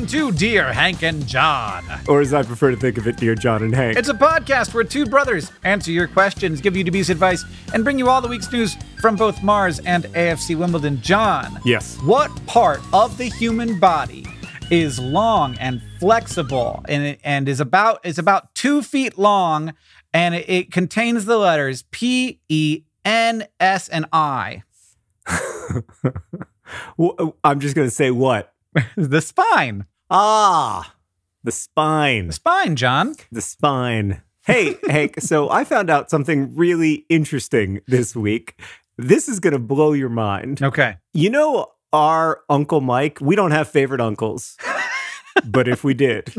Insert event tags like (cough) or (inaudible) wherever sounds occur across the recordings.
Welcome to Dear Hank and John. Or as I prefer to think of it, dear John and Hank. It's a podcast where two brothers answer your questions, give you Debe's advice, and bring you all the week's news from both Mars and AFC Wimbledon. John, yes. what part of the human body is long and flexible and and is about is about two feet long, and it, it contains the letters P, E, N, S, and I? (laughs) I'm just going to say what? (laughs) the spine. Ah, the spine. The spine, John. The spine. Hey, (laughs) Hank, so I found out something really interesting this week. This is going to blow your mind. Okay. You know, our Uncle Mike, we don't have favorite uncles. (laughs) but if we did,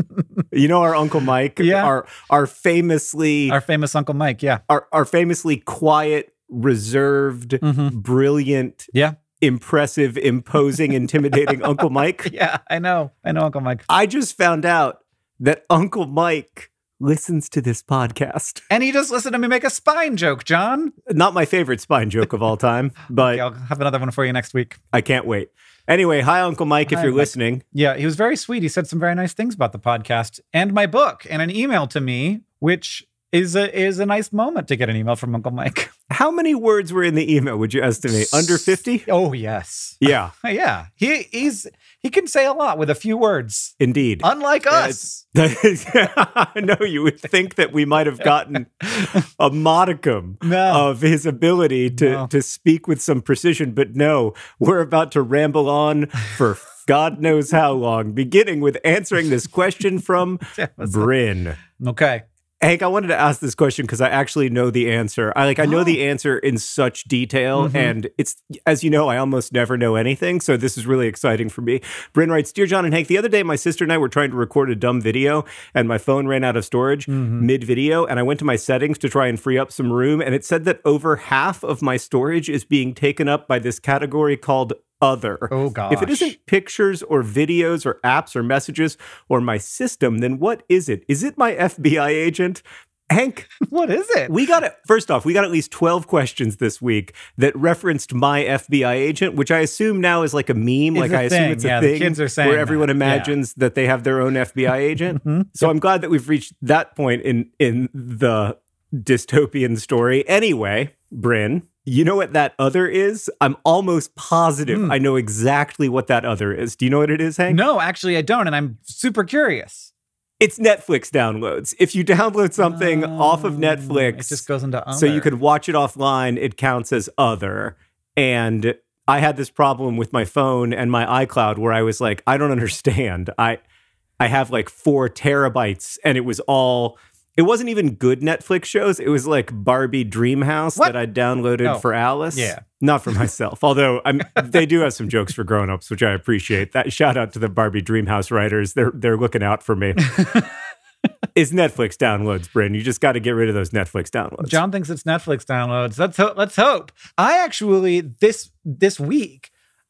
you know, our Uncle Mike, Yeah. our, our famously, Our famous Uncle Mike. Yeah. our, our famously quiet, reserved, Mhm. brilliant, Yeah. Impressive, imposing, intimidating (laughs) Uncle Mike. Yeah. I know. I know Uncle Mike. I just found out that Uncle Mike listens to this podcast. And he just listened to me make a spine joke, John. Not my favorite spine joke of all time, (laughs) but Okay, I'll have another one for you next week. I can't wait. Anyway, hi, Uncle Mike, if you're Mike. listening. Yeah, he was very sweet. He said some very nice things about the podcast and my book and an email to me, which is a is a nice moment to get an email from Uncle Mike. (laughs) How many words were in the email, would you estimate? Under 50? Oh yes. Yeah, (laughs) Yeah. He he's he can say a lot with a few words. indeed. Unlike us. (laughs) I know you would think that we might have gotten a modicum No. of his ability to, No. to speak with some precision, but no, we're about to ramble on for God knows how long, beginning with answering this question from Bryn. Okay. Hank, I wanted to ask this question because I actually know the answer. I like I know Oh. the answer in such detail, Mhm. and it's as you know, I almost never know anything. So this is really exciting for me. Bryn writes, Dear John and Hank, the other day my sister and I were trying to record a dumb video, and my phone ran out of storage Mhm. mid video, and I went to my settings to try and free up some room, and it said that over half of my storage is being taken up by this category called other. Oh gosh. If it isn't pictures or videos or apps or messages or my system, then what is it? Is it my FBI agent? Hank, (laughs) what is it? we got it. First off, we got at least 12 questions this week that referenced my FBI agent, which I assume now is like a meme. It's like a I assume thing. it's a Yeah, the thing kids are saying where everyone that. Yeah. imagines that they have their own FBI (laughs) agent. Mhm. So I'm glad that we've reached that point in in the dystopian story. Anyway, Bryn, you know what that other is? I'm almost positive Hmm. I know exactly what that other is. Do you know what it is, Hank? No, actually I don't, and I'm super curious. It's Netflix downloads. If you download something off of Oh, Netflix, It just goes into other. so you could watch it offline, it counts as other. And I had this problem with my phone and my iCloud where I was like, I don't understand. I I have like four terabytes and it was all it wasn't even good Netflix shows. It was like Barbie Dreamhouse What? that I downloaded Oh, for Alice. yeah. Not for myself. (laughs) Although I'm, they do have some jokes for grown-ups, which I appreciate. That shout out to the Barbie Dreamhouse writers. They're they're looking out for me. (laughs) it's Netflix downloads, Bryn. You just got to get rid of those Netflix downloads. John thinks it's Netflix downloads. Let's hope. Let's hope. I actually this this week,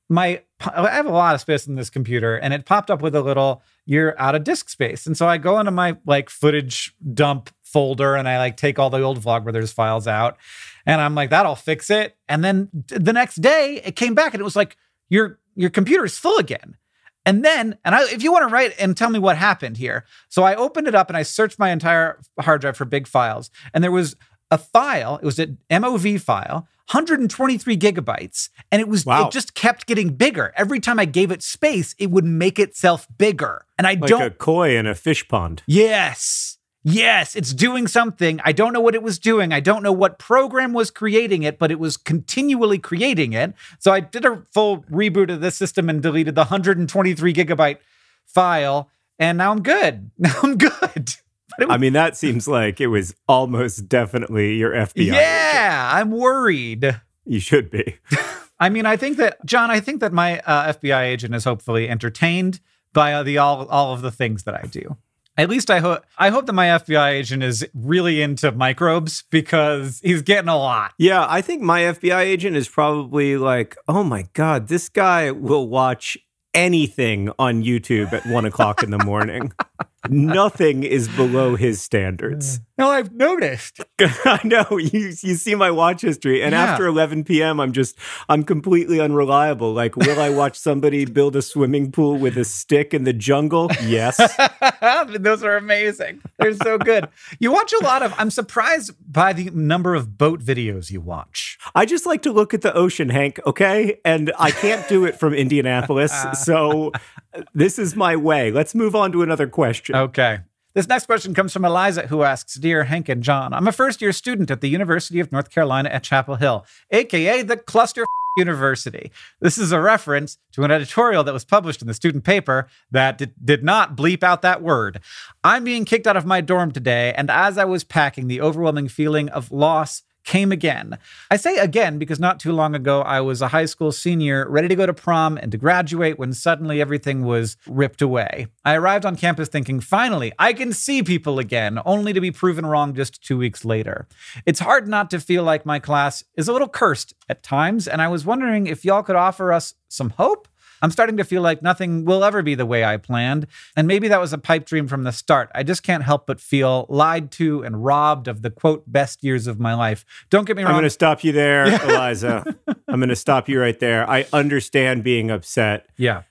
my I have a lot of space in this computer, and it popped up with a little "you're out of disk space," and so I go into my like footage dump folder, and I like take all the old Vlogbrothers files out, and I'm like, that'll fix it. And then the next day, it came back, and it was like your your computer is full again. And then, and I, if you want to write and tell me what happened here. So I opened it up and I searched my entire hard drive for big files. And there was a file, it was an MOV file, 123 gigabytes. And it was, Wow. it just kept getting bigger. Every time I gave it space, it would make itself bigger. And I like don't, Like a koi in a fish pond. Yes. Yes, it's doing something. I don't know what it was doing. I don't know what program was creating it, but it was continually creating it. So I did a full reboot of the system and deleted the 123 gigabyte file, and now I'm good. (laughs) Now I'm good. (laughs) But was, I mean, that seems like it was almost definitely your FBI. yeah, I'm worried. You should be. (laughs) I mean, I think that John, I think that my uh, FBI agent is hopefully entertained by uh, the all all of the things that I do. At least I hope I hope that my FBI agent is really into microbes because he's getting a lot. Yeah, I think my FBI agent is probably like, oh my God, this guy will watch anything on YouTube at one o'clock in the morning. (laughs) Nothing is below his standards. (laughs) No, I've noticed. (laughs) I know you you see my watch history, and Yeah. after 11 p.m., I'm just I'm completely unreliable. Like, will I watch somebody (laughs) build a swimming pool with a stick in the jungle? Yes. Those are amazing. They're so good. You watch a lot of. I'm surprised by the number of boat videos you watch. I just like to look at the ocean, Hank. Okay, and I can't do it from Indianapolis, so this is my way. Let's move on to another question. Okay. This next question comes from Eliza, who asks Dear Hank and John, I'm a first year student at the University of North Carolina at Chapel Hill, aka the Cluster University. This is a reference to an editorial that was published in the student paper that did, did not bleep out that word. I'm being kicked out of my dorm today, and as I was packing, the overwhelming feeling of loss came again. I say again because not too long ago I was a high school senior ready to go to prom and to graduate when suddenly everything was ripped away. I arrived on campus thinking, finally, I can see people again, only to be proven wrong just two weeks later. It's hard not to feel like my class is a little cursed at times, and I was wondering if y'all could offer us some hope? I'm starting to feel like nothing will ever be the way I planned. And maybe that was a pipe dream from the start. I just can't help but feel lied to and robbed of the quote best years of my life. Don't get me wrong. I'm going to stop you there, Eliza. I'm going to stop you right there. I understand being upset. yeah.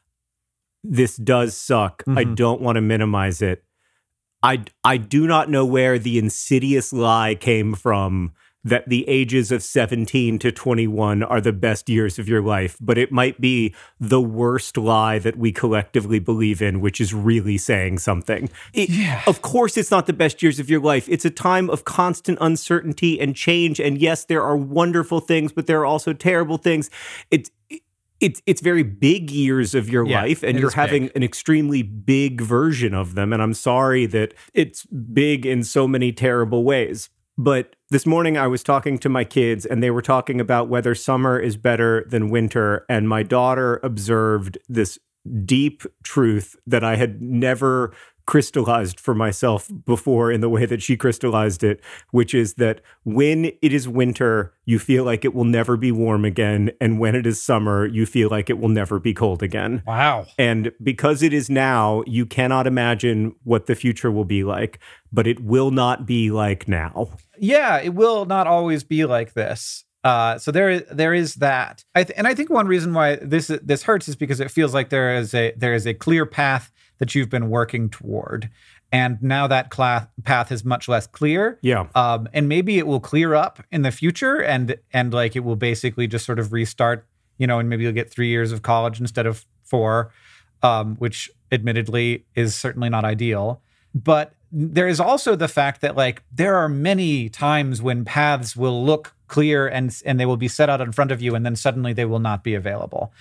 This does suck. I Mhm. don't want to minimize it. I I do not know where the insidious lie came from that the ages of 17 to 21 are the best years of your life, but it might be the worst lie that we collectively believe in, which is really saying something. It- Yeah. Of course, it's not the best years of your life. It's a time of constant uncertainty and change. And yes, there are wonderful things, but there are also terrible things. It's it's it's very big years of your Yeah, life, and you're having big. an extremely big version of them. And I'm sorry that it's big in so many terrible ways. But this morning I was talking to my kids and they were talking about whether summer is better than winter. And my daughter observed this deep truth that I had never crystallized for myself before in the way that she crystallized it, which is that when it is winter, you feel like it will never be warm again. And when it is summer, you feel like it will never be cold again. Wow. And because it is now, you cannot imagine what the future will be like, but it will not be like now. Yeah, it will not always be like this. Uh, so there, there is that, I th- and I think one reason why this this hurts is because it feels like there is a there is a clear path that you've been working toward, and now that cla- path is much less clear. Yeah. um, and maybe it will clear up in the future, and and like it will basically just sort of restart, you know, and maybe you'll get three years of college instead of four, um, which admittedly is certainly not ideal. But there is also the fact that like there are many times when paths will look clear and and they will be set out in front of you, and then suddenly they will not be available.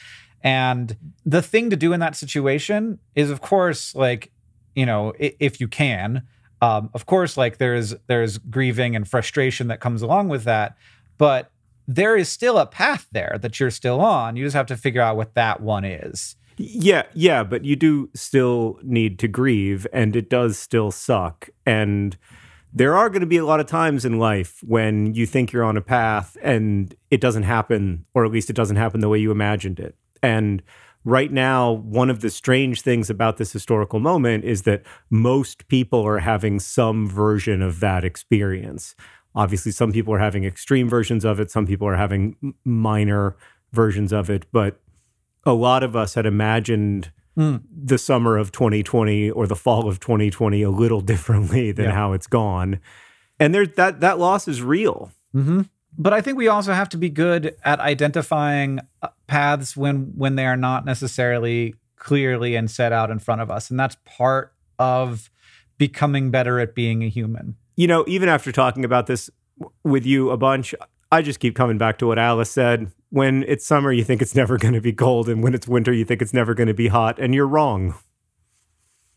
And the thing to do in that situation is, of course, like you know, if you can, Um, of course, like there's there's grieving and frustration that comes along with that, but there is still a path there that you're still on. You just have to figure out what that one is. Yeah, yeah, but you do still need to grieve and it does still suck. And there are going to be a lot of times in life when you think you're on a path and it doesn't happen, or at least it doesn't happen the way you imagined it. And right now, one of the strange things about this historical moment is that most people are having some version of that experience. Obviously, some people are having extreme versions of it, some people are having minor versions of it, but a lot of us had imagined mm. the summer of 2020 or the fall of 2020 a little (laughs) differently than yeah. how it's gone. And there that that loss is real. Mm-hmm. But I think we also have to be good at identifying uh, paths when when they are not necessarily clearly and set out in front of us, and that's part of becoming better at being a human. You know, even after talking about this with you a bunch, I just keep coming back to what Alice said. When it's summer, you think it's never going to be cold, and when it's winter, you think it's never going to be hot, and you're wrong.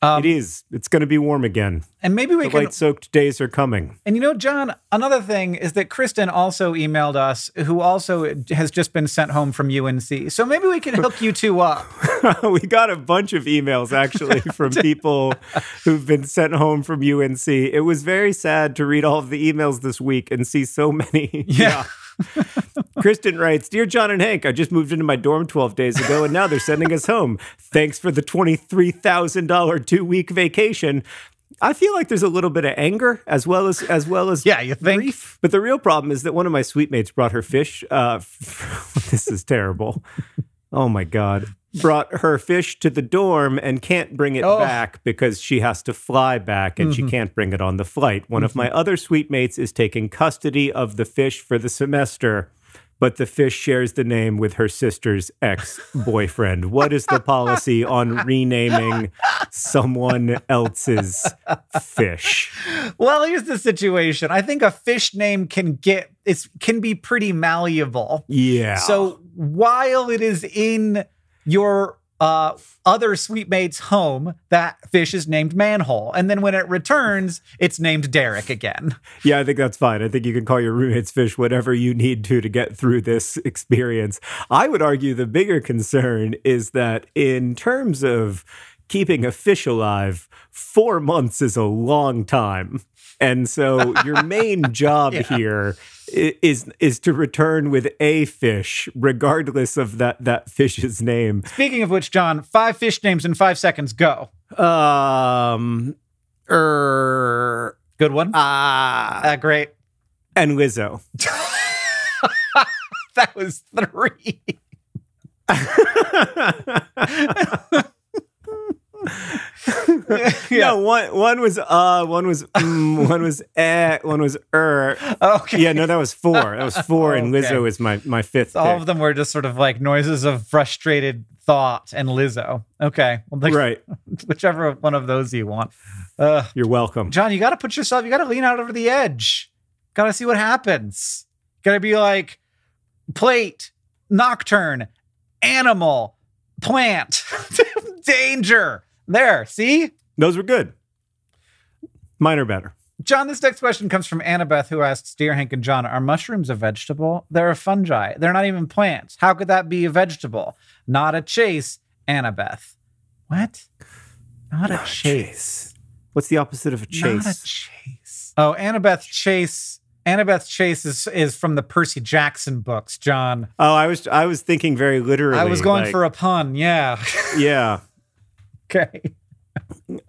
Um, it is. It's going to be warm again. And maybe we the can. Light soaked days are coming. And you know, John, another thing is that Kristen also emailed us, who also has just been sent home from UNC. So maybe we can hook you two up. (laughs) we got a bunch of emails actually (laughs) from people who've been sent home from UNC. It was very sad to read all of the emails this week and see so many. yeah. (laughs) yeah. Kristen writes Dear John and Hank, I just moved into my dorm 12 days ago and now they're sending us home. Thanks for the $23,000 two week vacation. I feel like there's a little bit of anger as well as as well as yeah, you think. Grief. But the real problem is that one of my suite mates brought her fish. Uh, (laughs) this is terrible. Oh my god! Brought her fish to the dorm and can't bring it oh. back because she has to fly back and mm-hmm. she can't bring it on the flight. One mm-hmm. of my other suite mates is taking custody of the fish for the semester but the fish shares the name with her sister's ex boyfriend. what is the policy on renaming someone else's fish? Well, here's the situation. I think a fish name can get it can be pretty malleable. Yeah. So while it is in your uh, other suite mate's home, that fish is named Manhole. And then when it returns, it's named Derek again. (laughs) Yeah, I think that's fine. I think you can call your roommate's fish whatever you need to to get through this (laughs) experience. I would argue the bigger concern is that in terms of keeping a fish alive, four months is a long time. And so your main (laughs) job yeah. here is is to return with a fish, regardless of that that fish's name. Speaking of which, John, five fish names in five seconds. Go. Um, er, good one. Ah, uh, uh, great. And Lizzo. (laughs) that was three. (laughs) (laughs) yeah. (laughs) No, one one was uh, one was mm, (laughs) one was eh, one was er. Okay. Yeah, no, that was four. That was four, okay. and Lizzo is my my fifth. So all of them were just sort of like noises of frustrated thought and Lizzo. Okay, well, like, right. Whichever one of those you want. Uh, You're welcome, John. You got to put yourself. You got to lean out over the edge. Got to see what happens. Got to be like plate, nocturne, animal, plant, danger there, see? Those were good. Mine are better. John, this next question comes from Annabeth, who asks Dear Hank and John, are mushrooms a vegetable? They're a fungi. They're not even plants. How could that be a vegetable? Not a chase, Annabeth. What? Not, not a, chase. chase. What's the opposite of a chase? Not a chase. Oh, Annabeth Chase. Annabeth Chase is, is from the Percy Jackson books, John. Oh, I was I was thinking very literally. I was going like, for a pun, yeah. (laughs) yeah. Okay.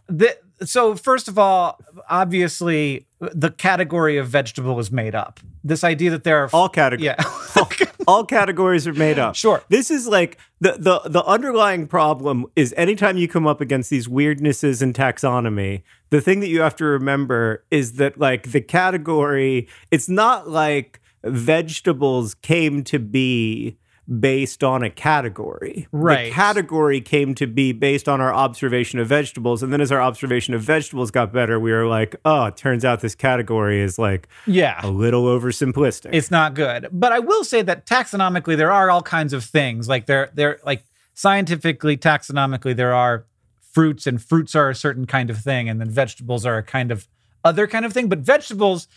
the, so first of all, obviously the category of vegetable is made up. This idea that there are all categories. Yeah. (laughs) all, all categories are made up. Sure. This is like the, the the underlying problem is anytime you come up against these weirdnesses in taxonomy, the thing that you have to remember is that like the category, it's not like vegetables came to be based on a category. Right. The category came to be based on our observation of vegetables. And then as our observation of vegetables got better, we were like, oh, it turns out this category is like yeah. a little oversimplistic. It's not good. But I will say that taxonomically there are all kinds of things. Like there there like scientifically, taxonomically, there are fruits and fruits are a certain kind of thing, and then vegetables are a kind of other kind of thing. But vegetables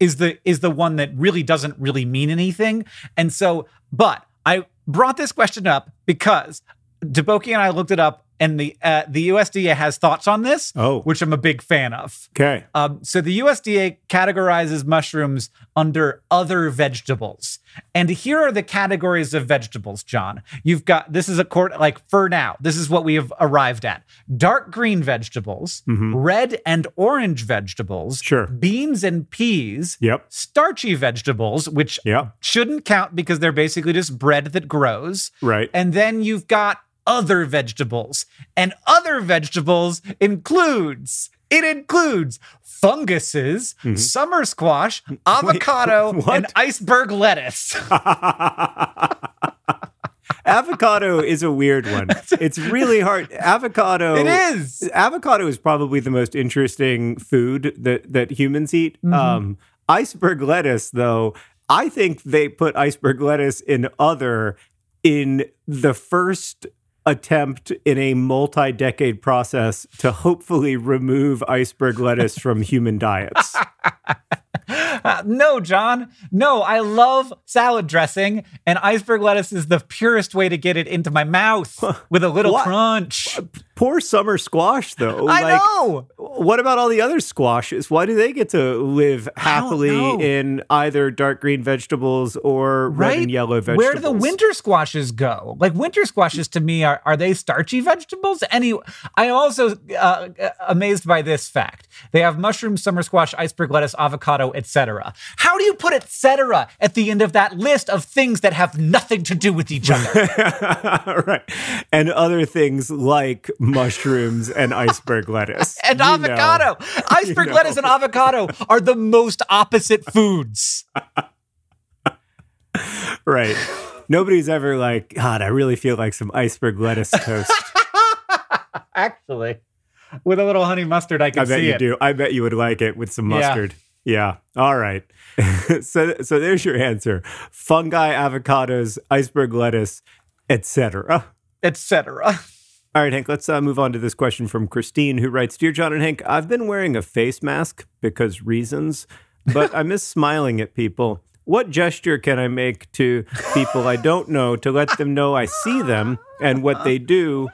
is the is the one that really doesn't really mean anything. And so, but I brought this question up because Deboki and I looked it up and the uh, the USDA has thoughts on this, Oh. which I'm a big fan of. Okay. Um, so the USDA categorizes mushrooms under other vegetables, and here are the categories of vegetables. John, you've got this is a court like for now. This is what we have arrived at: dark green vegetables, red and orange vegetables, Sure. beans and peas, Yep. starchy vegetables, which Yep. shouldn't count because they're basically just bread that grows. Right. And then you've got other vegetables. And other vegetables includes it includes funguses, summer squash, avocado, Mm-hmm. and iceberg lettuce. (laughs) avocado is a weird one. It's really hard. Avocado. It is. Avocado is probably the most interesting food that that humans eat. Mm-hmm. Um, iceberg lettuce, though, I think they put iceberg lettuce in other in the first attempt in a multi-decade process to hopefully remove iceberg lettuce from human diets. Uh, (laughs) no, John. No, I love salad dressing, and iceberg lettuce is the purest way to get it into my mouth with a little What? crunch. Poor summer squash, though. I Like, know. What about all the other squashes? Why do they get to live happily in either dark green vegetables or red and yellow vegetables? Where do the winter squashes go? Like winter squashes to me are are they starchy vegetables? Any I am also uh, amazed by this fact. They have mushroom, summer squash, iceberg lettuce, avocado, etc. How do you put etc. at the end of that list of things that have nothing to do with each other? (laughs) right. And other things like mushrooms and iceberg lettuce. (laughs) and You know. (laughs) avocado. Iceberg know. lettuce and avocado are the most opposite foods. (laughs) Right. Nobody's ever like, God, I really feel like some iceberg lettuce toast. Actually, with a little honey mustard, I can I bet you it. do. I bet you would like it with some Yeah. mustard. Yeah. All right. so so there's your answer. Fungi, avocados, iceberg lettuce, etc. Etc. All right, Hank, let's uh, move on to this question from Christine, who writes Dear John and Hank, I've been wearing a face mask because reasons, but I miss smiling at people. What gesture can I make to people I don't know to let them know I see them and what they do?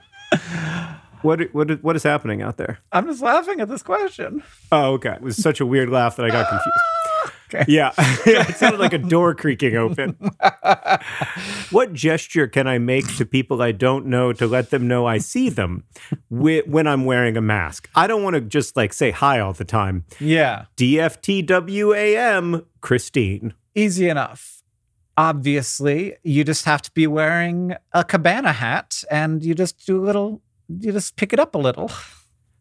What, what, what is happening out there? I'm just laughing at this question. Oh, okay. It was such a weird laugh that I got confused. Okay. (laughs) Yeah. it sounded like a door creaking open. (laughs) what gesture can I make to people I don't know to let them know I see them when I'm wearing a mask? I don't want to just like say hi all the time. Yeah. DFTWAM, Christine. Easy enough. Obviously, you just have to be wearing a cabana hat and you just do a little, you just pick it up a little.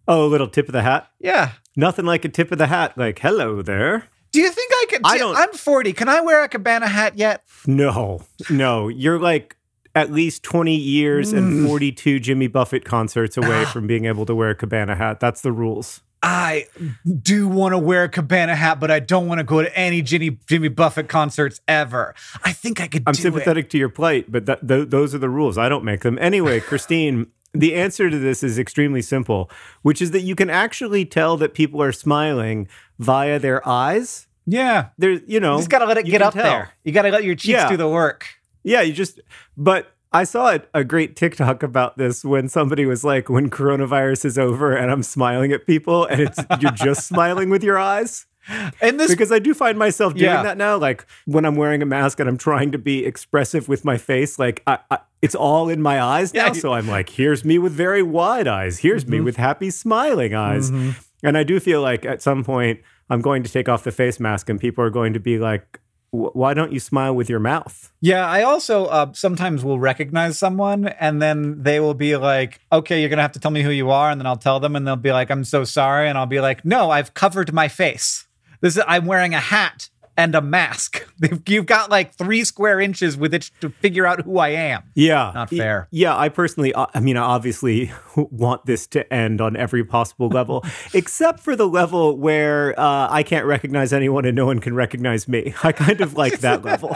Oh, a little tip of the hat. Yeah. Nothing like a tip of the hat. Like, hello there. Do you think I could? I don't- I'm 40. Can I wear a cabana hat yet? No, no. You're like at least 20 years and mm. 42 Jimmy Buffett concerts away ah. from being able to wear a cabana hat. That's the rules. I do want to wear a cabana hat, but I don't want to go to any Jimmy Jimmy Buffett concerts ever. I think I could. I'm do sympathetic to your plight, but that, th- those are the rules. I don't make them. Anyway, (laughs) Christine, the answer to this is extremely simple, which is that you can actually tell that people are smiling via their eyes. Yeah, There's, you know, you just gotta let it get up tell. there. You gotta let your cheeks Yeah. do the work. Yeah, you just, but I saw a, a great TikTok about this when somebody was like, when coronavirus is over and I'm smiling at people and it's, you're just (laughs) smiling with your eyes. And this Because I do find myself doing Yeah. that now. Like when I'm wearing a mask and I'm trying to be expressive with my face, like I, I, it's all in my eyes now. Yeah, so I'm like, here's me with very wide eyes. Here's Mm-hmm. me with happy smiling eyes. And I do feel like at some point I'm going to take off the face mask and people are going to be like, why don't you smile with your mouth? Yeah, I also uh, sometimes will recognize someone and then they will be like, okay, you're going to have to tell me who you are. And then I'll tell them and they'll be like, I'm so sorry. And I'll be like, no, I've covered my face. This is, I'm wearing a hat and a mask. (laughs) You've got like three square inches with which to figure out who I am. Yeah. Not fair. Yeah, I personally, uh, I mean, I obviously (laughs) want this to end on every possible level, (laughs) except for the level where uh, I can't recognize anyone and no one can recognize me. I kind of like that level.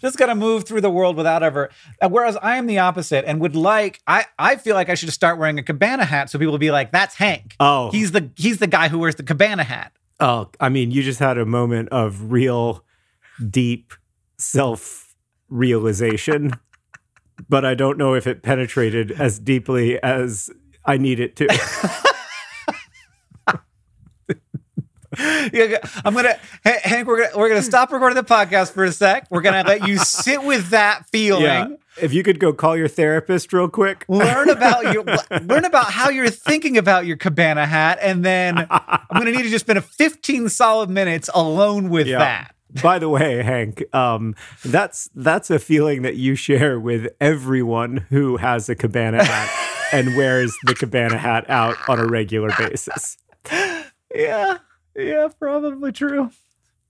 Just gotta move through the world without ever. uh, Whereas I am the opposite and would like. I I feel like I should start wearing a cabana hat so people will be like, "That's Hank. Oh. he's the he's the guy who wears the cabana hat." Oh, I mean, you just had a moment of real, deep self realization, but I don't know if it penetrated as deeply as I need it to. (laughs) Yeah, I'm gonna Hank. We're gonna we're gonna stop recording the podcast for a sec. We're gonna let you sit with that feeling. yeah. If you could go call your therapist real quick. learn about your (laughs) learn about how you're thinking about your cabana hat and then i'm going to need you to just spend a 15 solid minutes alone with Yeah. that By the way, Hank, um, that's that's a feeling that you share with everyone who has a cabana hat and wears the cabana hat out on a regular basis. (laughs) yeah yeah probably true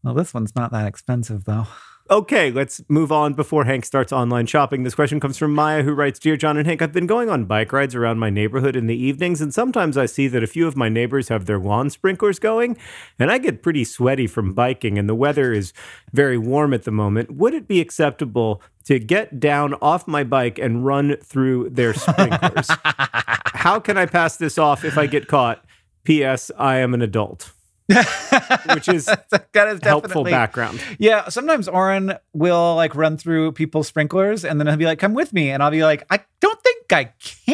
well this one's not that expensive though Okay, let's move on before Hank starts online shopping. This question comes from Maya, who writes Dear John and Hank, I've been going on bike rides around my neighborhood in the evenings, and sometimes I see that a few of my neighbors have their lawn sprinklers going, and I get pretty sweaty from biking, and the weather is very warm at the moment. Would it be acceptable to get down off my bike and run through their sprinklers? (laughs) How can I pass this off if I get caught? P.S. I am an adult. (laughs) Which is that is helpful background. yeah sometimes oren will like run through people's sprinklers and then he'll be like come with me and i'll be like i don't think i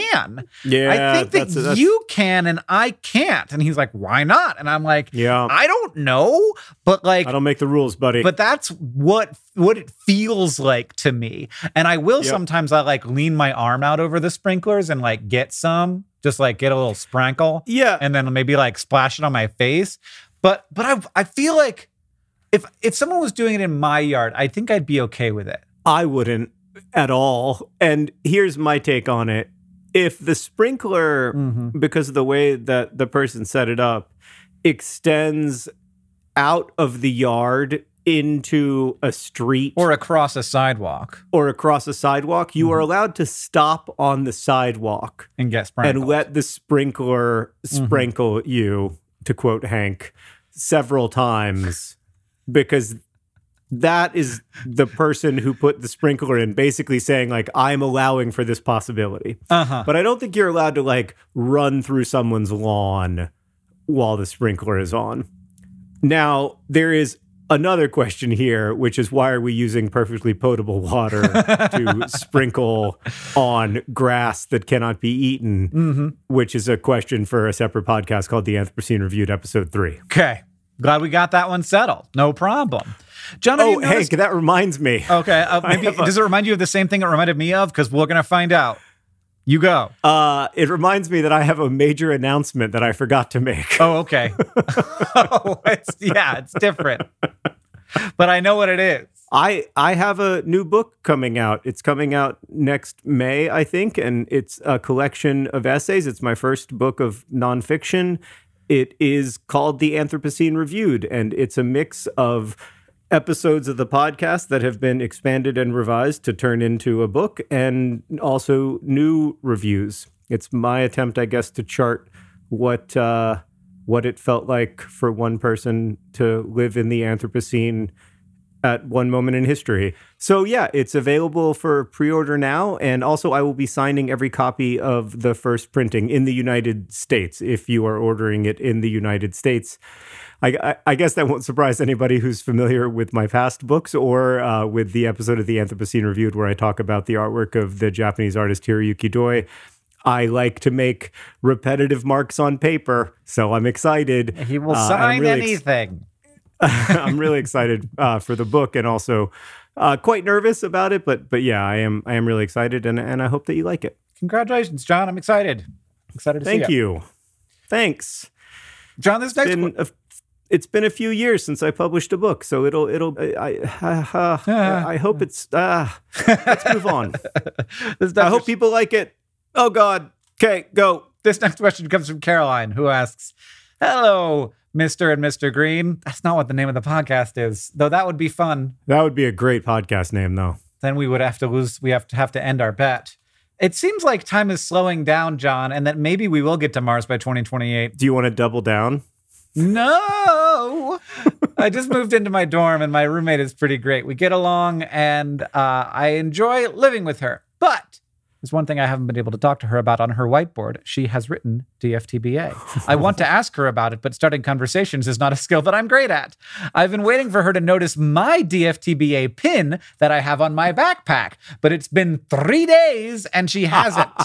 can Yeah, i think that that's- that's- you can and i can't and he's like why not and i'm like Yeah. i don't know but like I don't make the rules, buddy. but that's what what it feels like to me and i will Yep. sometimes i like lean my arm out over the sprinklers and like get some just like get a little sprinkle yeah, and then maybe like splash it on my face but but i i feel like if if someone was doing it in my yard i think i'd be okay with it I wouldn't at all. And here's my take on it. If the sprinkler, Mm-hmm. because of the way that the person set it up, extends out of the yard into a street or across a sidewalk or across a sidewalk, you are allowed to stop on the sidewalk and get sprinkled and let the sprinkler Mm-hmm. sprinkle you, to quote Hank, several times because that is the person who put the sprinkler in basically saying like I'm allowing for this possibility. uh-huh But I don't think you're allowed to like run through someone's lawn while the sprinkler is on. Now, there is another question here, which is why are we using perfectly potable water to (laughs) sprinkle on grass that cannot be eaten? Mm-hmm. Which is a question for a separate podcast called The Anthropocene Reviewed, episode three. okay glad we got that one settled no problem john Oh, noticed- Hank, that reminds me. okay uh, (laughs) maybe a- does it remind you of the same thing it reminded me of because we're gonna find out you go Uh, it reminds me that I have a major announcement that I forgot to make. Oh, okay. (laughs) (laughs) oh, it's yeah, it's different. But I know what it is. I I have a new book coming out. It's coming out next May, I think, and it's a collection of essays. It's my first book of nonfiction. It is called The Anthropocene Reviewed, and it's a mix of episodes of the podcast that have been expanded and revised to turn into a book, and also new reviews. It's my attempt, I guess, to chart what uh, what it felt like for one person to live in the Anthropocene at one moment in history. So yeah, it's available for pre-order now and also I will be signing every copy of the first printing in the United States if you are ordering it in the United States. I, I, I guess that won't surprise anybody who's familiar with my past books or uh, with the episode of the Anthropocene Reviewed where I talk about the artwork of the Japanese artist Hiroyuki Doi. I like to make repetitive marks on paper, so I'm excited. He will Uh, sign really ex- anything. (laughs) I'm really excited uh, for the book and also uh, quite nervous about it. But but yeah, I am I am really excited and and I hope that you like it. Congratulations, John. I'm excited. Excited to Thank see you. Thank you. Thanks. John, this next a, it's been a few years since I published a book, so it'll it'll I I, (laughs) uh, (laughs) I hope it's uh, let's move on. I hope people like it. Oh God. Okay, go. this next question comes from Caroline, who asks, "Hello, Mr. and Mr. Green. That's not what the name of the podcast is, though that would be fun. That would be a great podcast name, though. Then we would have to lose, we have to have to end our bet. It seems like time is slowing down, John, and that maybe we will get to Mars by 2028. Do you want to double down? No. I just moved into my dorm and my roommate is pretty great. We get along and uh, I enjoy living with her. But there's one thing I haven't been able to talk to her about on her whiteboard. She has written DFTBA. I want to ask her about it, but starting conversations is not a skill that I'm great at. I've been waiting for her to notice my DFTBA pin that I have on my backpack, but it's been three days and she hasn't. (laughs)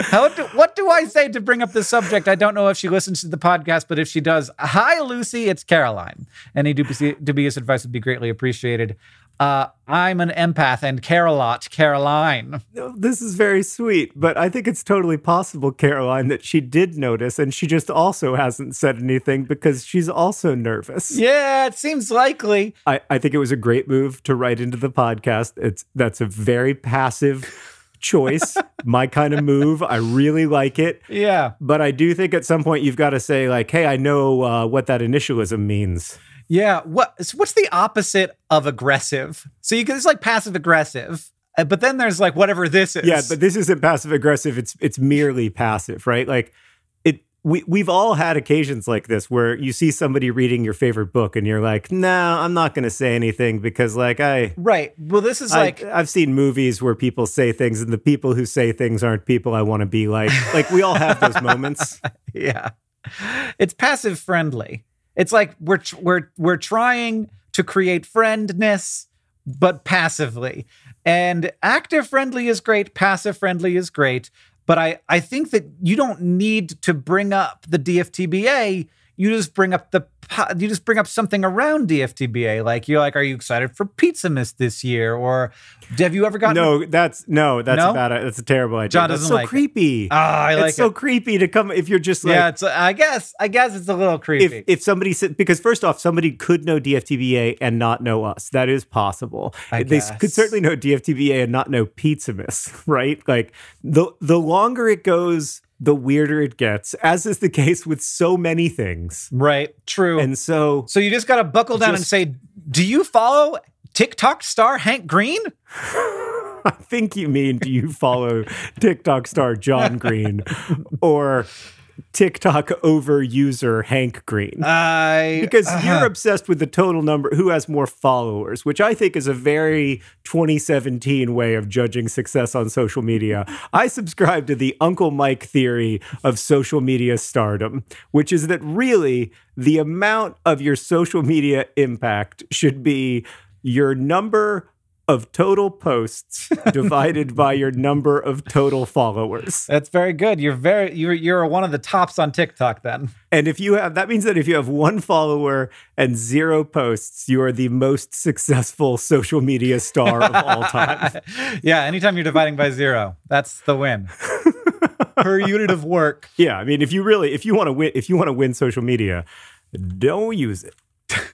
How do, what do I say to bring up the subject? I don't know if she listens to the podcast, but if she does, hi, Lucy, it's Caroline. Any dubious, dubious advice would be greatly appreciated. Uh, I'm an empath and care a lot, Caroline. This is very sweet, but I think it's totally possible, Caroline, that she did notice and she just also hasn't said anything because she's also nervous. Yeah, it seems likely. I, I think it was a great move to write into the podcast. It's that's a very passive choice, (laughs) my kind of move. I really like it. Yeah. But I do think at some point you've got to say, like, hey, I know uh, what that initialism means. Yeah. What what's the opposite of aggressive? So you can it's like passive aggressive. uh, But then there's like whatever this is. Yeah, but this isn't passive aggressive. It's it's merely passive, right? Like it we we've all had occasions like this where you see somebody reading your favorite book and you're like, "No, I'm not going to say anything because like I right. Well, this is like I've seen movies where people say things and the people who say things aren't people I want to be like. Like we all have those moments. (laughs) yeah. It's passive friendly. It's like we're we're we're trying to create friendness but passively. And active friendly is great, passive friendly is great, but I I think that you don't need to bring up the DFTBA. You just bring up the you just bring up something around DFTBA. Like you're like, are you excited for Pizzamas this year? Or have you ever gotten No, that's no, that's No? a bad. That's a terrible idea. John doesn't so like it. creepy. Ah, I like it's so creepy to come if you're just like yeah, it's I guess I guess it's a little creepy. if if somebody said because first off, somebody could know DFTBA and not know us. That is possible. I they guess. could certainly know DFTBA and not know Pizzamas, (laughs) right? Like the the longer it goes, the weirder it gets, as is the case with so many things. right, true. And so So you just got to buckle down and say, "Do you follow TikTok star Hank Green?" (laughs) I think you mean do you follow TikTok star John Green (laughs) or TikTok over user Hank Green? I because uh, you're obsessed with the total number who has more followers which i think is a very 2017 way of judging success on social media i subscribe to the uncle mike theory of social media stardom which is that really the amount of your social media impact should be your number of total posts (laughs) divided by your number of total followers that's very good. You're very you're you're one of the tops on TikTok. Then And if you have, that means that if you have one follower and zero posts, you are the most successful social media star of all time. (laughs) yeah, anytime you're dividing by zero, that's the win. (laughs) per unit of work. Yeah, I mean, if you really, if you want to win, if you want to win social media, don't use it.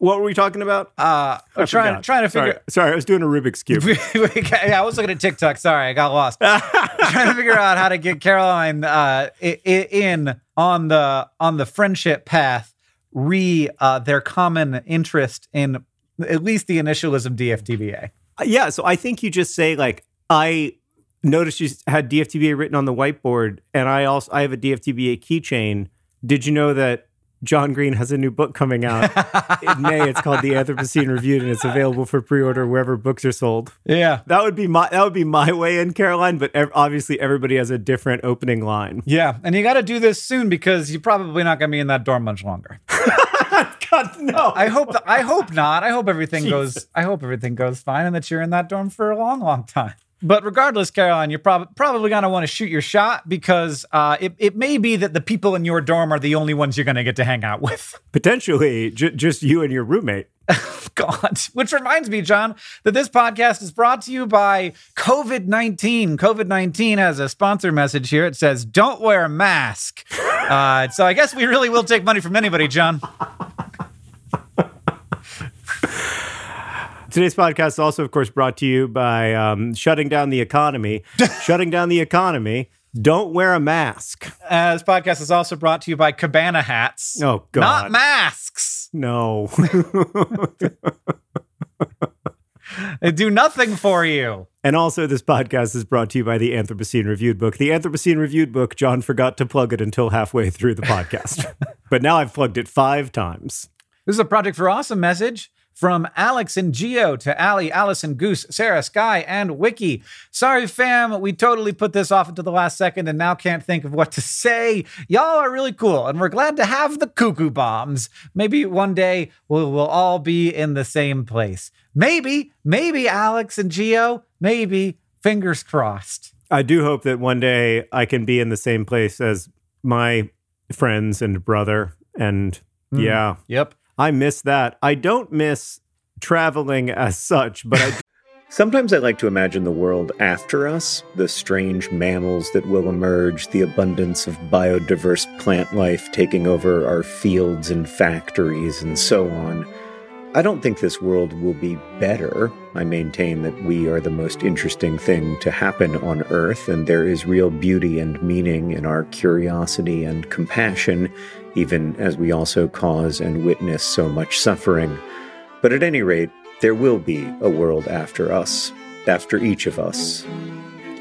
What were we talking about? Uh, I trying forgot. trying to Sorry. figure. Sorry, I was doing a Rubik's (laughs) cube. yeah, I was looking at TikTok. Sorry, I got lost. (laughs) trying to figure out how to get Caroline uh, in on the on the friendship path. Re uh, their common interest in at least the initialism DFTBA. yeah, so I think you just say like, I noticed you had DFTBA written on the whiteboard, and I also I have a DFTBA keychain. Did you know that John Green has a new book coming out in May? It's called The Anthropocene Reviewed, and it's available for pre-order wherever books are sold. Yeah. That would be my that would be my way in Caroline, but ev- obviously everybody has a different opening line. Yeah, and you got to do this soon because you're probably not going to be in that dorm much longer. (laughs) God no. I hope I hope not. I hope everything goes. I hope everything goes fine, and that you're in that dorm for a long, long time. But regardless, Caroline, you're prob- probably going to want to shoot your shot because uh, it, it may be that the people in your dorm are the only ones you're going to get to hang out with. (laughs) Potentially j- just you and your roommate. God. Which reminds me, John, that this podcast is brought to you by COVID 19. COVID 19 has a sponsor message here. It says, Don't wear a mask. (laughs) Uh, so I guess we really will take money from anybody, John. Today's podcast is also, of course, brought to you by um, shutting down the economy. (laughs) shutting down the economy Don't wear a mask. Uh, this podcast is also brought to you by Cabana hats. Oh, God. Not masks. No. (laughs) They do nothing for you. and also, this podcast is brought to you by the Anthropocene Reviewed book. The Anthropocene Reviewed book, John forgot to plug it until halfway through the podcast. (laughs) but now I've plugged it five times. This is a Project for Awesome message from Alex and Geo to Ali, Allison, Goose, Sarah, Sky, and Wiki. Sorry, fam, we totally put this off until the last second and now can't think of what to say. Y'all are really cool, and we're glad to have the cuckoo bombs. Maybe one day we'll, we'll all be in the same place. Maybe, maybe Alex and Geo, maybe. Fingers crossed. I do hope that one day I can be in the same place as my friends and brother. And hmm. yeah, Yep. I miss that. I don't miss traveling as such, but I. (laughs) Sometimes I like to imagine the world after us, the strange mammals that will emerge, the abundance of biodiverse plant life taking over our fields and factories, and so on. I don't think this world will be better. I maintain that we are the most interesting thing to happen on Earth, and there is real beauty and meaning in our curiosity and compassion, even as we also cause and witness so much suffering. But at any rate, there will be a world after us, after each of us.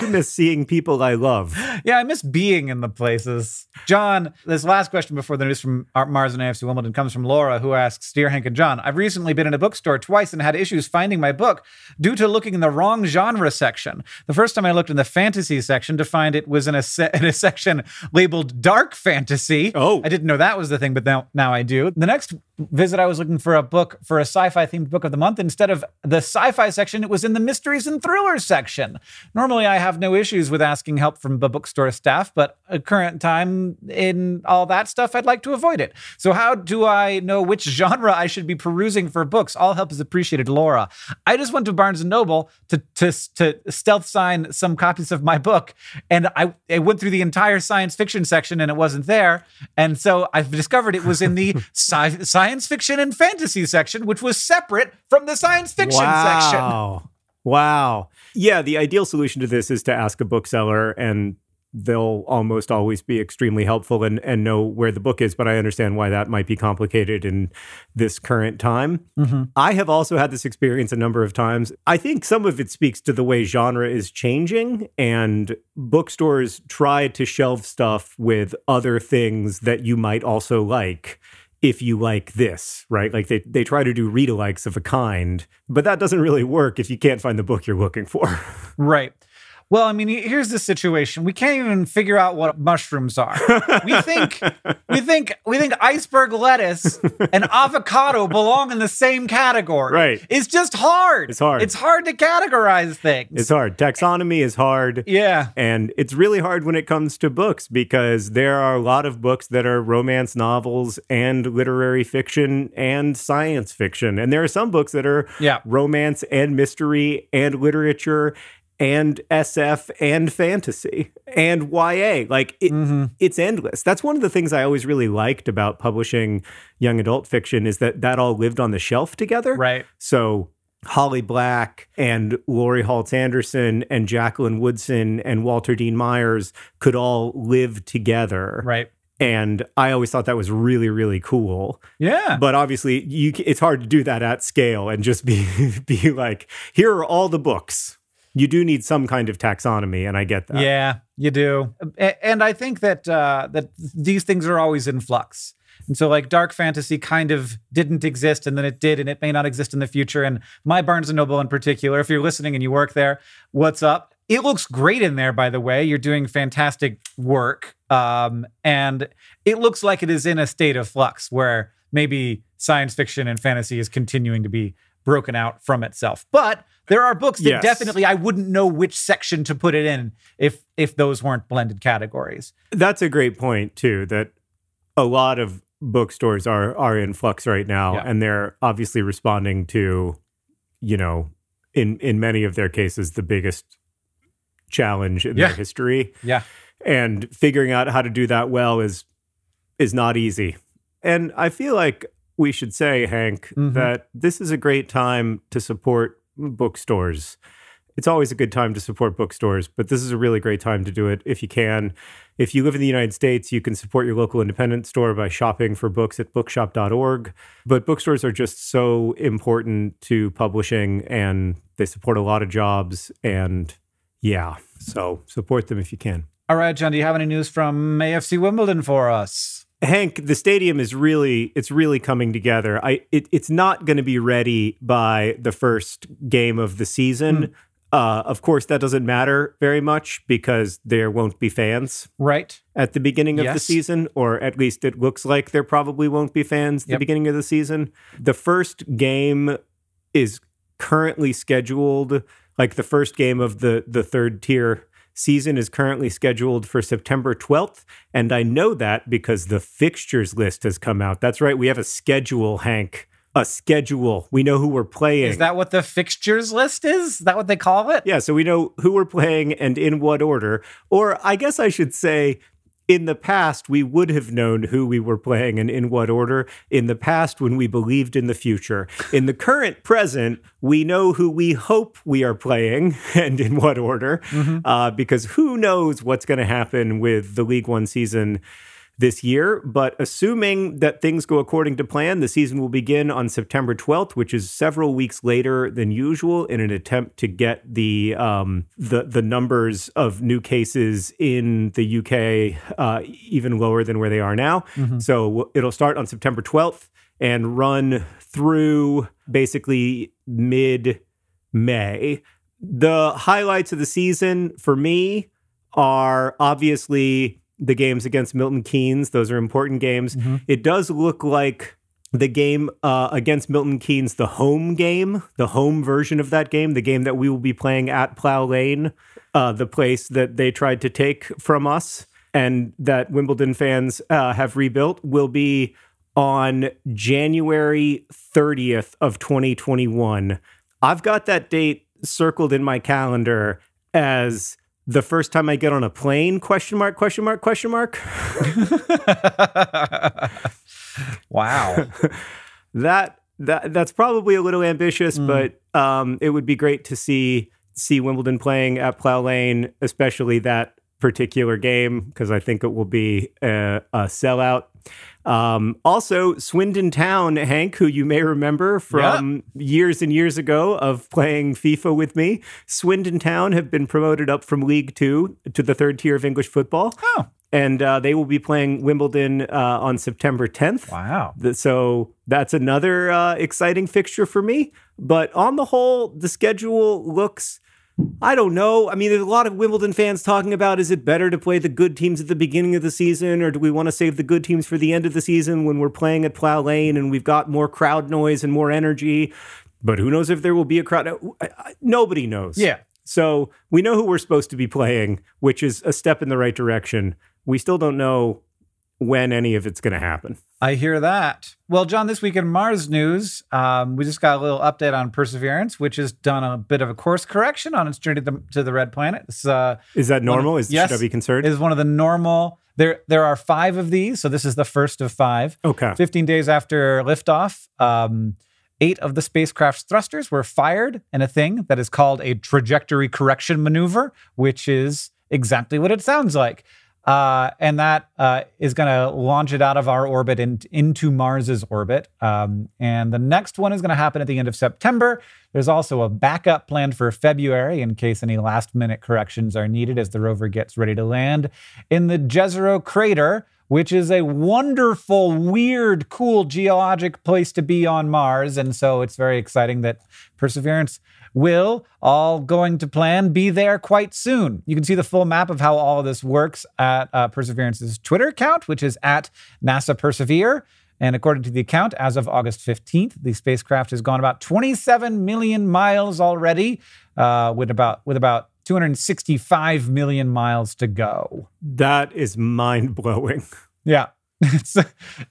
I miss seeing people I love. Yeah, I miss being in the places. John, this last question before the news from Art Mars and AFC Wimbledon comes from Laura, who asks Dear Hank and John, I've recently been in a bookstore twice and had issues finding my book due to looking in the wrong genre section. The first time I looked in the fantasy section to find it was in a, se- (laughs) in a section labeled dark fantasy. Oh. I didn't know that was the thing, but now, now I do. The next visit, I was looking for a book for a sci fi themed book of the month. Instead of the sci fi section, it was in the mysteries and thrillers section. Normally, I have no issues with asking help from the bookstore staff, but at current time in all that stuff, I'd like to avoid it. So, how do I know which (laughs) genre I should be perusing for books? All help is appreciated, Laura. I just went to Barnes and Noble to to to stealth sign some copies of my book, and I, I went through the entire science fiction section, and it wasn't there. And so I've discovered it was in the (laughs) sci- science fiction and fantasy section, which was separate from the science fiction section. Wow. Yeah, the ideal solution to this is to ask a bookseller and they'll almost always be extremely helpful and, and know where the book is, but I understand why that might be complicated in this current time. Mm-hmm. I have also had this experience a number of times. I think some of it speaks to the way genre is changing, and bookstores try to shelve stuff with other things that you might also like if you like this, right? Like they, they try to do read alikes of a kind, but that doesn't really work if you can't find the book you're looking for. (laughs) Right. Well, I mean, here's the situation. We can't even figure out what mushrooms are. We think we think we think iceberg lettuce and (laughs) avocado belong in the same category. Right. It's just hard. It's hard. It's hard to categorize things. It's hard. Taxonomy is hard. yeah. And it's really hard when it comes to books because there are a lot of books that are romance novels and literary fiction and science fiction. And there are some books that are Yeah. romance and mystery and literature and SF and fantasy and YA. Like it, mm-hmm. it's endless. That's one of the things I always really liked about publishing young adult fiction is that that all lived on the shelf together. Right. So Holly Black and Laurie Halse Anderson and Jacqueline Woodson and Walter Dean Myers could all live together. Right. And I always thought that was really, really cool. Yeah. But obviously, you it's hard to do that at scale and just be (laughs) be like, here are all the books. You do need some kind of taxonomy, and I get that. Yeah, you do. And I think that uh, that these things are always in flux. And so, like, dark fantasy kind of didn't exist, and then it did, and it may not exist in the future. And my Barnes and Noble in particular, if you're listening and you work there, what's up? It looks great in there, by the way. You're doing fantastic work. Um, and it looks like it is in a state of flux where maybe science fiction and fantasy is continuing to be broken out from itself. But there are books that Yes. definitely I wouldn't know which section to put it in if if those weren't blended categories. That's a great point too. That a lot of bookstores are are in flux right now, Yeah. and they're obviously responding to, you know, in in many of their cases, the biggest challenge in Yeah. their history, Yeah. and figuring out how to do that well is is not easy. And I feel like we should say, Hank, Mhm. that this is a great time to support bookstores. It's always a good time to support bookstores, but this is a really great time to do it if you can. If you live in the United States, you can support your local independent store by shopping for books at bookshop.org. But bookstores are just so important to publishing and they support a lot of jobs. And yeah, so support them if you can. All right, John, do you have any news from AFC Wimbledon for us? Hank, the stadium is really it's really coming together. I it, it's not going to be ready by the first game of the season. Uh, of course, that doesn't matter very much because there won't be fans Right. at the beginning of the season, or at least it looks like there probably won't be fans at the beginning of the season. The first game is currently scheduled, like the first game of the the third tier season is currently scheduled for September 12th, and I know that because the fixtures list has come out. That's right, we have a schedule, Hank. A schedule. We know who we're playing. Is that what the fixtures list is? Is that what they call it? Yeah, so we know who we're playing and in what order. Or I guess I should say, in the past, we would have known who we were playing and in what order. In the past, when we believed in the future. In the current present, we know who we hope we are playing (laughs) and in what order, uh, because who knows what's going to happen with the League One season this year. But assuming that things go according to plan, the season will begin on September 12th, which is several weeks later than usual, in an attempt to get the um, the the numbers of new cases in the UK uh, even lower than where they are now. So it'll start on September 12th and run through basically mid May. The highlights of the season for me are obviously the games against Milton Keynes. Those are important games. It does look like the game uh, against Milton Keynes, the home game, the home version of that game, the game that we will be playing at Plough Lane, uh, the place that they tried to take from us and that Wimbledon fans uh, have rebuilt, will be on January 30th of 2021. I've got that date circled in my calendar as the first time I get on a plane question mark question mark question mark? (laughs) Wow. (laughs) that that that's probably a little ambitious but um it would be great to see see Wimbledon playing at Plough Lane especially that particular game because I think it will be a, a sellout um, also, Swindon Town, Hank, who you may remember from years and years ago of playing FIFA with me, Swindon Town have been promoted up from League Two to the third tier of English football. Oh. And uh, they will be playing Wimbledon uh, on September 10th. Wow. So that's another uh, exciting fixture for me. But on the whole, the schedule looks. I don't know. I mean, there's a lot of Wimbledon fans talking about is it better to play the good teams at the beginning of the season, or do we want to save the good teams for the end of the season when we're playing at Plough Lane and we've got more crowd noise and more energy? But who knows if there will be a crowd? Nobody knows. Yeah. So we know who we're supposed to be playing, which is a step in the right direction. We still don't know when any of it's going to happen. I hear that. Well, John, this week in Mars news, um, we just got a little update on Perseverance, which has done a bit of a course correction on its journey to the, to the red planet. This uh, Is that normal? Is yes, should I be concerned? is one of the normal. There, there are five of these, so this is the first of five. okay. 15 days after liftoff, um, eight of the spacecraft's thrusters were fired in a thing that is called a trajectory correction maneuver, which is exactly what it sounds like. Uh, and that uh, is going to launch it out of our orbit and into Mars's orbit. Um, and the next one is going to happen at the end of September. There's also a backup planned for February in case any last minute corrections are needed as the rover gets ready to land in the Jezero crater, which is a wonderful, weird, cool geologic place to be on Mars. And so it's very exciting that Perseverance will, all going to plan, be there quite soon. You can see the full map of how all of this works at uh, Perseverance's Twitter account, which is at NASA Persevere. And according to the account, as of August 15th, the spacecraft has gone about 27 million miles already, uh, with about with about 265 million miles to go. That is mind blowing. Yeah. It's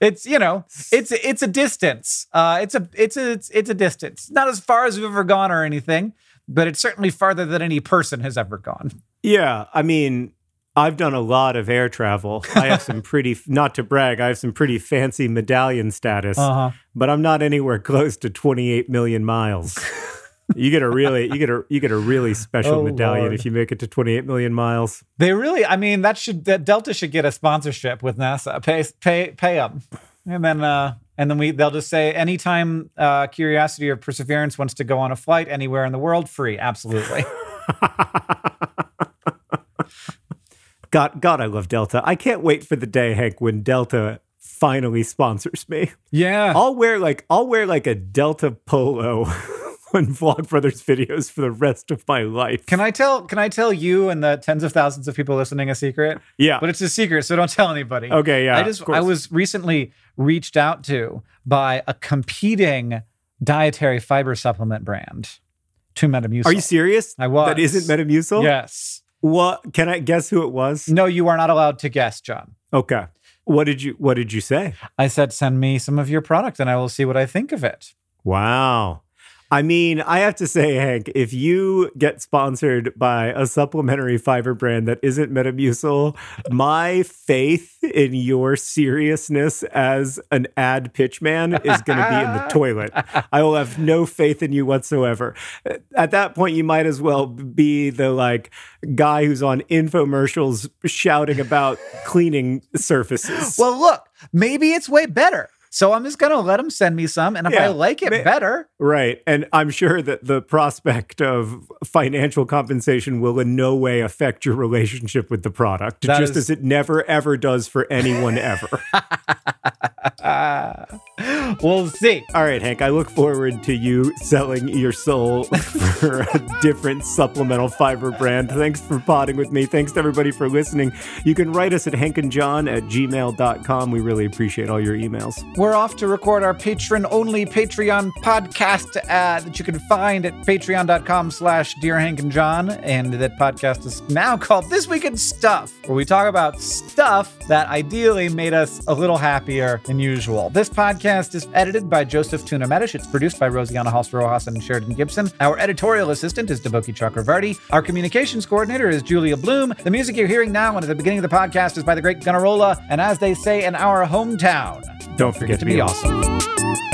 it's you know it's it's a distance. Uh, it's a it's a it's, it's a distance. Not as far as we've ever gone or anything, but it's certainly farther than any person has ever gone. Yeah, I mean, I've done a lot of air travel. I have some pretty, (laughs) not to brag, I have some pretty fancy medallion status, Uh-huh. but I'm not anywhere close to 28 million miles. (laughs) you get a really, you get a, you get a really special Oh, medallion Lord. if you make it to 28 million miles. They really, I mean, that should that Delta should get a sponsorship with NASA. Pay pay pay them, and then uh, and then we they'll just say anytime uh, Curiosity or Perseverance wants to go on a flight anywhere in the world, free, absolutely. (laughs) God, God, I love Delta. I can't wait for the day, Hank, when Delta finally sponsors me. yeah, I'll wear like, I'll wear like a Delta polo (laughs) (laughs) on Vlog Brothers videos for the rest of my life. Can I tell? Can I tell you and the tens of thousands of people listening a secret? Yeah. but it's a secret, so don't tell anybody. Okay, yeah, I just. I was recently reached out to by a competing dietary fiber supplement brand to Metamucil. Are you serious? I was. That isn't Metamucil? Yes. What can I guess who it was? No, you are not allowed to guess, John. Okay. What did you what did you say? I said, send me some of your product and I will see what I think of it. Wow. I mean, I have to say, Hank, if you get sponsored by a supplementary fiber brand that isn't Metamucil, my faith in your seriousness as an ad pitch man is going to be in the (laughs) toilet. I will have no faith in you whatsoever. At that point, you might as well be the like guy who's on infomercials shouting about cleaning surfaces. Well, look, maybe it's way better. So I'm just going to let them send me some. And if I like it better, Right. And I'm sure that the prospect of financial compensation will in no way affect your relationship with the product, That just is- as it never, ever does for anyone ever. (laughs) (laughs) we'll see. All right, Hank, I look forward to you selling your soul (laughs) for a different supplemental fiber brand. Thanks for potting with me. Thanks to everybody for listening. You can write us at hankandjohn at gmail.com. We really appreciate all your emails. We're off to record our patron only Patreon podcast uh, that you can find at patreon.com slash Dear Hank and John. And that podcast is now called This Week in Stuff, where we talk about stuff that ideally made us a little happier than usual. This podcast is edited by Joseph Tuna Medish. It's produced by Rosianna Halse Rojas and Sheridan Gibson. Our editorial assistant is Deboki Chakravarti. Our communications coordinator is Julia Bloom. The music you're hearing now and at the beginning of the podcast is by the great Gunnarolla. And as they say in our hometown, Don't forget to be awesome.